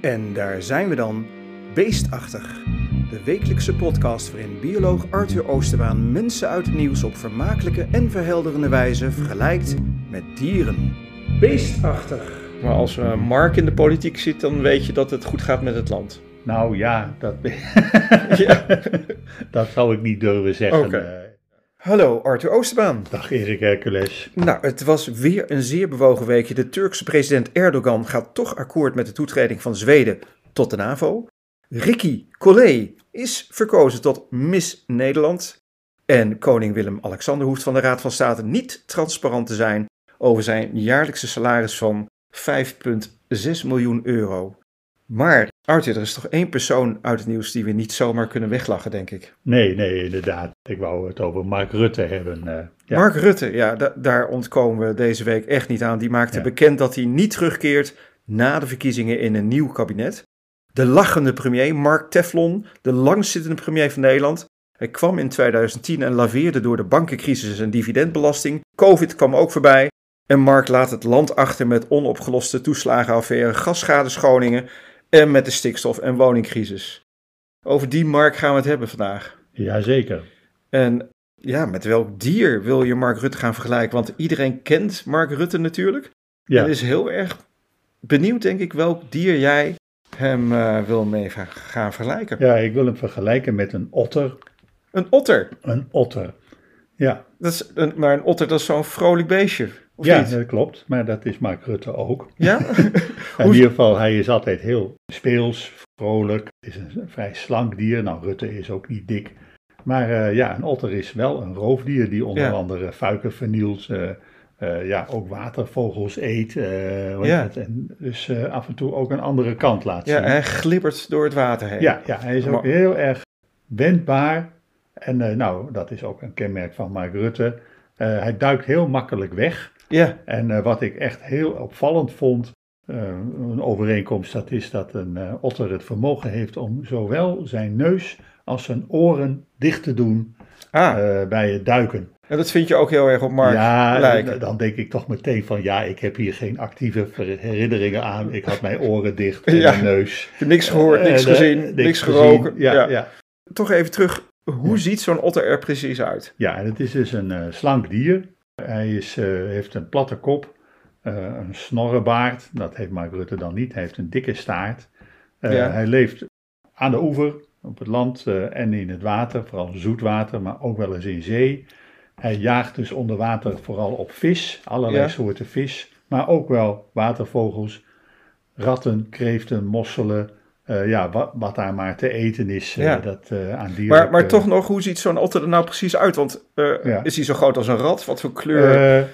En daar zijn we dan, Beestachtig. De wekelijkse podcast waarin bioloog Arthur Oosterbaan mensen uit het nieuws op vermakelijke en verhelderende wijze vergelijkt met dieren. Beestachtig. Maar als uh, Mark in de politiek zit, dan weet je dat het goed gaat met het land. Nou ja, dat, ja. dat zou ik niet durven zeggen. Okay. Hallo Arthur Oosterbaan. Dag Erik Hercules. Nou, het was weer een zeer bewogen weekje. De Turkse president Erdogan gaat toch akkoord met de toetreding van Zweden tot de NAVO. Ricky Collet is verkozen tot Miss Nederland. En koning Willem-Alexander hoeft van de Raad van State niet transparant te zijn over zijn jaarlijkse salaris van 5,6 miljoen euro. Maar Arthur, er is toch één persoon uit het nieuws die we niet zomaar kunnen weglachen, denk ik. Nee, nee, inderdaad. Ik wou het over Mark Rutte hebben. Uh, ja. Mark Rutte, ja, daar ontkomen we deze week echt niet aan. Die maakte bekend dat hij niet terugkeert na de verkiezingen in een nieuw kabinet. De lachende premier, Mark Teflon, de langzittende premier van Nederland. Hij kwam in 2010 en laveerde door de bankencrisis en dividendbelasting. Covid kwam ook voorbij. En Mark laat het land achter met onopgeloste toeslagenaffaire, gasschadeskoningen en met de stikstof- en woningcrisis. Over die Mark gaan we het hebben vandaag. Jazeker. En ja, met welk dier wil je Mark Rutte gaan vergelijken? Want iedereen kent Mark Rutte natuurlijk. Ja. En is heel erg benieuwd, denk ik, welk dier jij hem uh, wil mee gaan vergelijken. Ja, ik wil hem vergelijken met een otter. Een otter? Een otter, ja. Dat is een, maar een otter, dat is zo'n vrolijk beestje. Of ja, niet? dat klopt. Maar dat is Mark Rutte ook. Ja? In ieder geval, hij is altijd heel speels, vrolijk. Het is een vrij slank dier. Nou, Rutte is ook niet dik. Maar uh, ja, een otter is wel een roofdier die onder Ja. andere fuiken vernielt. eh, eh, ja, ook watervogels eet. eh, Ja. En dus eh, af en toe ook een andere kant laat Ja, zien. hij glibbert door het water heen. Ja, ja, hij is ook heel erg wendbaar. En eh, nou, dat is ook een kenmerk van Mark Rutte. Eh, hij duikt heel makkelijk weg. Ja, En eh, wat ik echt heel opvallend vond, eh, een overeenkomst, dat is dat een eh, otter het vermogen heeft om zowel zijn neus als zijn oren dicht te doen ah, bij het duiken. en dat vind je ook heel erg op Mark ja, lijken. dan- denk ik toch meteen van ja, ik heb hier geen actieve herinneringen aan. Ik had mijn oren dicht en Ja. mijn neus. Niks gehoord, niks gezien, niks, geroken. Ja, Ja. ja. Toch even terug, hoe ziet zo'n otter er precies uit? Ja, en het is dus een slank dier. Hij is, eh, heeft een platte kop, eh, een snorrenbaard. Dat heeft Mark Rutte dan niet. Hij heeft een dikke staart. Eh, Ja. Hij leeft aan de oever, op het land en in het water. Vooral zoetwater, maar ook wel eens in zee. Hij jaagt dus onder water vooral op vis, allerlei Ja. soorten vis. Maar ook wel watervogels, ratten, kreeften, mosselen. Eh, ja, wat, wat daar maar te eten is, eh, Ja. dat eh, aan dieren. Maar, maar toch nog, hoe ziet zo'n otter er nou precies uit? Want Ja. is hij zo groot als een rat? Wat voor kleur?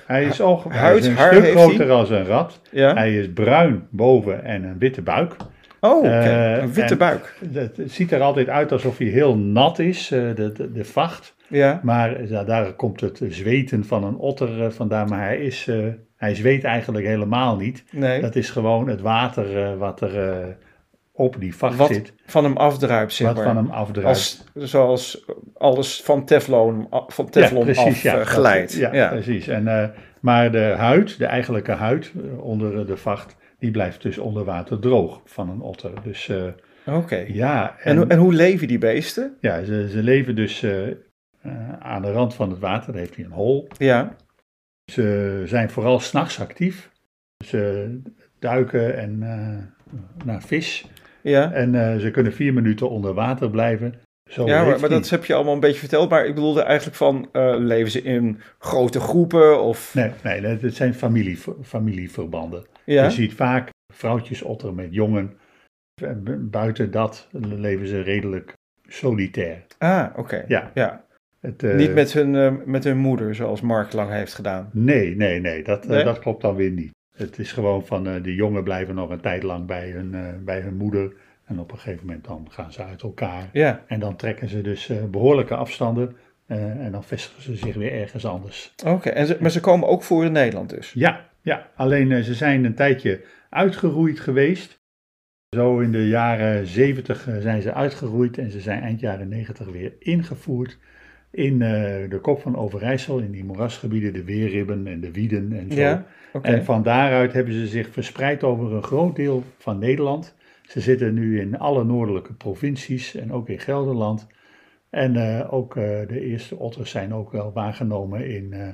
Hij is, hij is een haar stuk groter als een rat. ja? Hij is bruin boven en een witte buik. oh, een witte buik. Het, het ziet er altijd uit alsof hij heel nat is, de, de, de vacht. Ja. Maar ja, daar komt het zweten van een otter vandaan. Maar hij, is, hij zweet eigenlijk helemaal niet. Nee. Dat is gewoon het water wat er op die vacht wat zit. van hem afdruipt, zeg Wat maar. van hem afdruipt. Als, zoals alles van Teflon, van Teflon af ja, eh, dat- glijdt. Ja, ja. precies. En, eh, maar de huid, de eigenlijke huid eh, onder de vacht, die blijft dus onder water droog van een otter. Dus eh, Oké. ja, En, hoe- en hoe leven die beesten? ja ze, ze leven dus eh, eh, aan de rand van het water, daar heeft hij een hol. Ja. Ze zijn vooral s'nachts actief. Ze duiken en, eh, naar vis. Ja. En eh, ze kunnen vier minuten onder water blijven. Zo Ja, maar, dat heb je allemaal een beetje verteld. Maar ik bedoelde eigenlijk van, eh, leven ze in grote groepen of... Nee, nee, het zijn familie, familieverbanden. ja? Je ziet vaak vrouwtjesotter met jongen. En bu- Buiten dat leven ze redelijk solitair. Ah, oké. Ja. ja. Het, eh, Niet met hun, met hun moeder, zoals Mark lang heeft gedaan. Nee, nee, nee, dat, Nee? dat klopt dan weer niet. Het is gewoon van eh, de jongen blijven nog een tijd lang bij hun, eh, bij hun moeder. En op een gegeven moment dan gaan ze uit elkaar. Ja, En dan trekken ze dus eh, behoorlijke afstanden. en dan vestigen ze zich weer ergens anders. oké. En ze, maar ze komen ook voor in Nederland dus? Ja, ja. alleen ze zijn een tijdje uitgeroeid geweest. Zo in de jaren 70 eh, zijn ze uitgeroeid en ze zijn eind jaren 90 weer ingevoerd in eh, de kop van Overijssel, in die moerasgebieden, de Weerribben en de Wieden en zo. Ja. En van daaruit hebben ze zich verspreid over een groot deel van Nederland. Ze zitten nu in alle noordelijke provincies en ook in Gelderland. En uh, ook uh, de eerste otters zijn ook wel waargenomen in uh,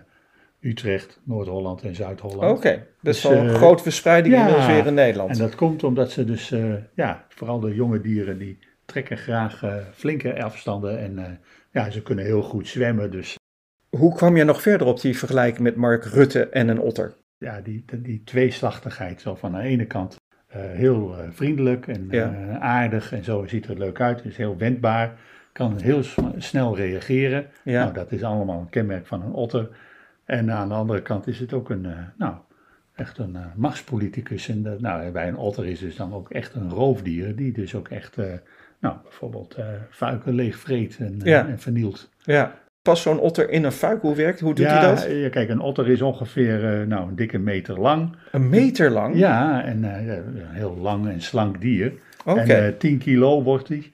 Utrecht, Noord-Holland en Zuid-Holland. Oké, okay. dus een grote verspreiding ja, inmiddels weer in Nederland. En dat komt omdat ze dus, ja, vooral de jonge dieren, die trekken graag flinke afstanden en ja, ze kunnen heel goed zwemmen. Dus. Hoe kwam je nog verder op die vergelijking met Mark Rutte en een otter? Ja, die, die, tweeslachtigheid. Zo van de ene kant heel vriendelijk en ja. aardig en zo ziet er leuk uit, is heel wendbaar kan heel snel reageren. Ja. Nou, dat is allemaal een kenmerk van een otter. En aan de andere kant is het ook een, uh, nou, echt een uh, machtspoliticus. En nou, bij een otter is dus dan ook echt een roofdier, die dus ook echt, uh, nou, bijvoorbeeld fuiken leegvreet en, ja. en vernielt. Ja. Past zo'n otter in een fuik? Hoe werkt Hoe doet ja, hij dat? Ja, kijk, een otter is ongeveer nou, een dikke meter lang. Een meter lang? Ja, en een heel lang en slank dier. Oké. En 10 kilo wordt hij.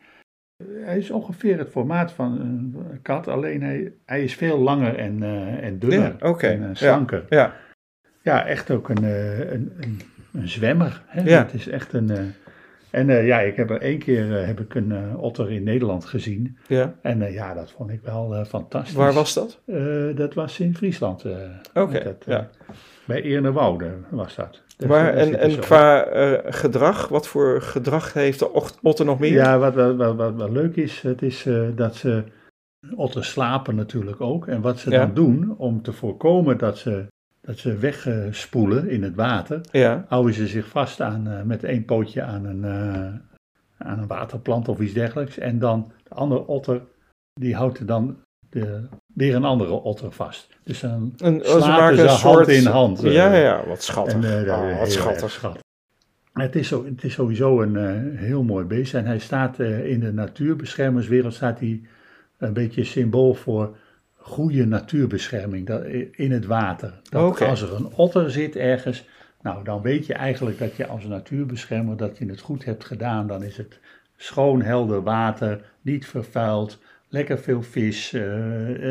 Hij is ongeveer het formaat van een kat, alleen hij, hij is veel langer en, uh, en dunner ja, okay. en uh, slanker. Ja, ja. ja, echt ook een, uh, een, een, een, zwemmer. Hè? Ja. Het is echt een... en ja, ik heb er één keer heb ik een otter in Nederland gezien. Ja. En ja, dat vond ik wel fantastisch. Waar was dat? dat was in Friesland. Oké, okay, ja. Bij Eernewoude was dat. Dus maar en, en qua gedrag, wat voor gedrag heeft de otter nog meer? Ja, wat, wat, wat, wat, wat leuk is, het is dat ze, otters slapen natuurlijk ook. En wat ze ja. dan doen om te voorkomen dat ze, dat ze wegspoelen in het water, ja. houden ze zich vast aan, uh, met één pootje aan een, aan een waterplant of iets dergelijks. En dan de andere otter, die houdt er dan de, weer een andere otter vast. Dus dan een, slapen ze, een hand soort... in hand. Ja, ja, wat schattig. En, uh, oh, wat schattig. schattig. Het is, zo, het is sowieso een uh, heel mooi beest. En hij staat uh, in de natuurbeschermerswereld staat hij een beetje symbool voor goede natuurbescherming dat, in het water. Dat okay. Als er een otter zit ergens, nou dan weet je eigenlijk dat je als natuurbeschermer dat je het goed hebt gedaan. Dan is het schoon, helder water, niet vervuild, lekker veel vis. Uh,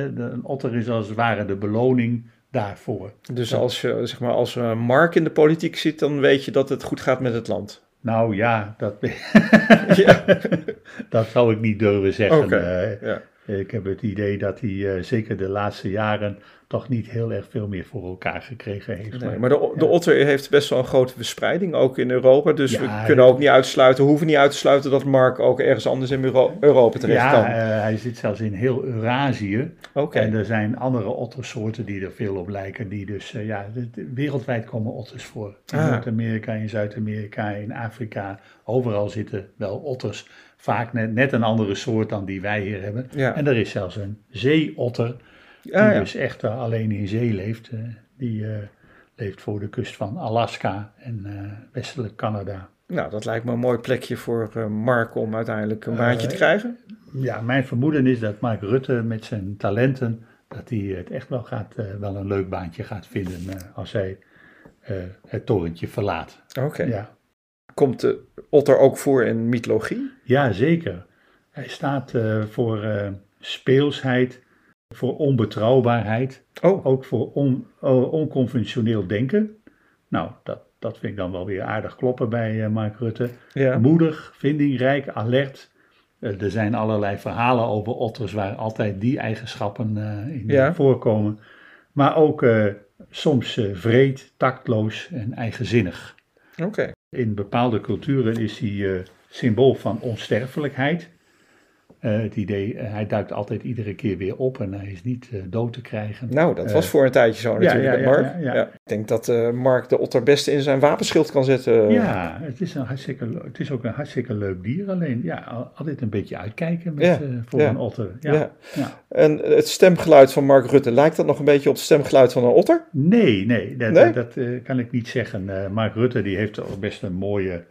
een otter is als het ware de beloning daarvoor. Dus als je zeg maar, als Mark in de politiek zit, dan weet je dat het goed gaat met het land. Nou ja, dat, ja. dat zou ik niet durven zeggen. Okay. Uh, ja. Ik heb het idee dat hij uh, zeker de laatste jaren toch niet heel erg veel meer voor elkaar gekregen heeft. Nee, maar de, de otter heeft best wel een grote verspreiding, ook in Europa. Dus ja, we kunnen ook niet uitsluiten, hoeven niet uit te sluiten dat Mark ook ergens anders in Euro Europa terecht ja, kan. Ja, uh, hij zit zelfs in heel Eurasië. Okay. En er zijn andere ottersoorten die er veel op lijken. Die dus, uh, ja, wereldwijd komen otters voor. In Ah. Noord-Amerika, in Zuid-Amerika, in Afrika. Overal zitten wel otters. Vaak net, net een andere soort dan die wij hier hebben. Ja. En er is zelfs een zeeotter. Die ja. dus echt alleen in zee leeft. Uh, die uh, leeft voor de kust van Alaska en uh, westelijk Canada. Nou, dat lijkt me een mooi plekje voor Mark om uiteindelijk een baantje te krijgen. Ja, mijn vermoeden is dat Mark Rutte met zijn talenten, dat hij het echt wel, gaat, uh, wel een leuk baantje gaat vinden uh, als hij het torentje verlaat. Oké. Okay. Ja. Komt de otter ook voor in mythologie? Ja, zeker. Hij staat voor speelsheid, voor onbetrouwbaarheid, oh. ook voor on, uh, onconventioneel denken. Nou, dat, dat vind ik dan wel weer aardig kloppen bij uh, Mark Rutte. Ja. Moedig, vindingrijk, alert. Uh, er zijn allerlei verhalen over otters waar altijd die eigenschappen in ja. voorkomen. Maar ook soms vreed, tactloos en eigenzinnig. Oké. Okay. In bepaalde culturen is hij symbool van onsterfelijkheid. Uh, het idee, uh, hij duikt altijd iedere keer weer op en hij is niet uh, dood te krijgen. Nou, dat was voor een tijdje zo natuurlijk ja, ja, met Mark. Ja, ja, Ik denk dat Mark de otter best in zijn wapenschild kan zetten. Ja, het is, een hartstikke, het is ook een hartstikke leuk dier. Alleen ja, altijd een beetje uitkijken met, voor een otter. Ja. En het stemgeluid van Mark Rutte, lijkt dat nog een beetje op het stemgeluid van een otter? Nee, nee, dat, nee? dat kan ik niet zeggen. Mark Rutte die heeft best een mooie...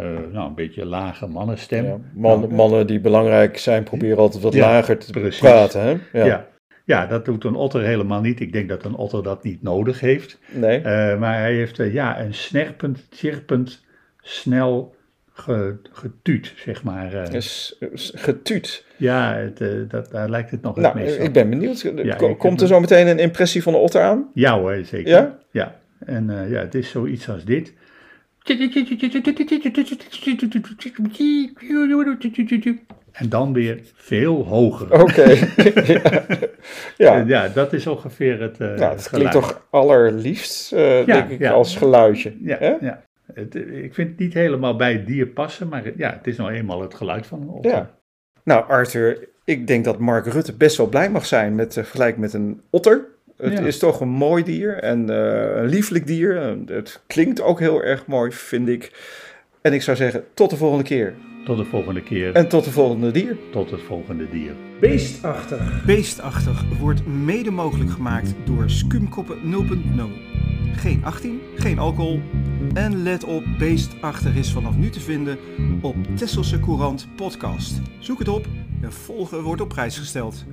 Uh, nou, een beetje lage mannenstem. Ja, man, nou, mannen die belangrijk zijn, proberen altijd wat ja, lager te precies. praten. Hè? Ja. ja. Ja. dat doet een otter helemaal niet. Ik denk dat een otter dat niet nodig heeft. Nee. Uh, maar hij heeft uh, ja, een snerpend, chirpend, snel ge, getuut, zeg maar. Is, getuut? Ja, het, dat, daar lijkt het nog nou, het meest Ik ben benieuwd. Komt er zo meteen een impressie van de otter aan? Ja hoor, zeker. Ja? Ja, en ja, het is zoiets als dit. En dan weer veel hoger. Oké. ja. Ja. ja, dat is ongeveer het. Uh, ja, het klinkt toch allerliefst, uh, ja, denk ik, als geluidje. Ja, ja. Het, ik vind het niet helemaal bij het dier passen, maar ja, het is nou eenmaal het geluid van een otter. Ja. Nou, Arthur, ik denk dat Mark Rutte best wel blij mag zijn met uh, vergelijk met een otter. Het is toch een mooi dier en een lieflijk dier. Het klinkt ook heel erg mooi, vind ik. En ik zou zeggen, tot de volgende keer. Tot de volgende keer. En tot de volgende dier. Tot het volgende dier. Beestachtig. Beestachtig wordt mede mogelijk gemaakt door Skumkoppen 0.0. Geen 18, geen alcohol. En let op, Beestachtig is vanaf nu te vinden op Tesselse Courant podcast. Zoek het op en volgen wordt op prijs gesteld.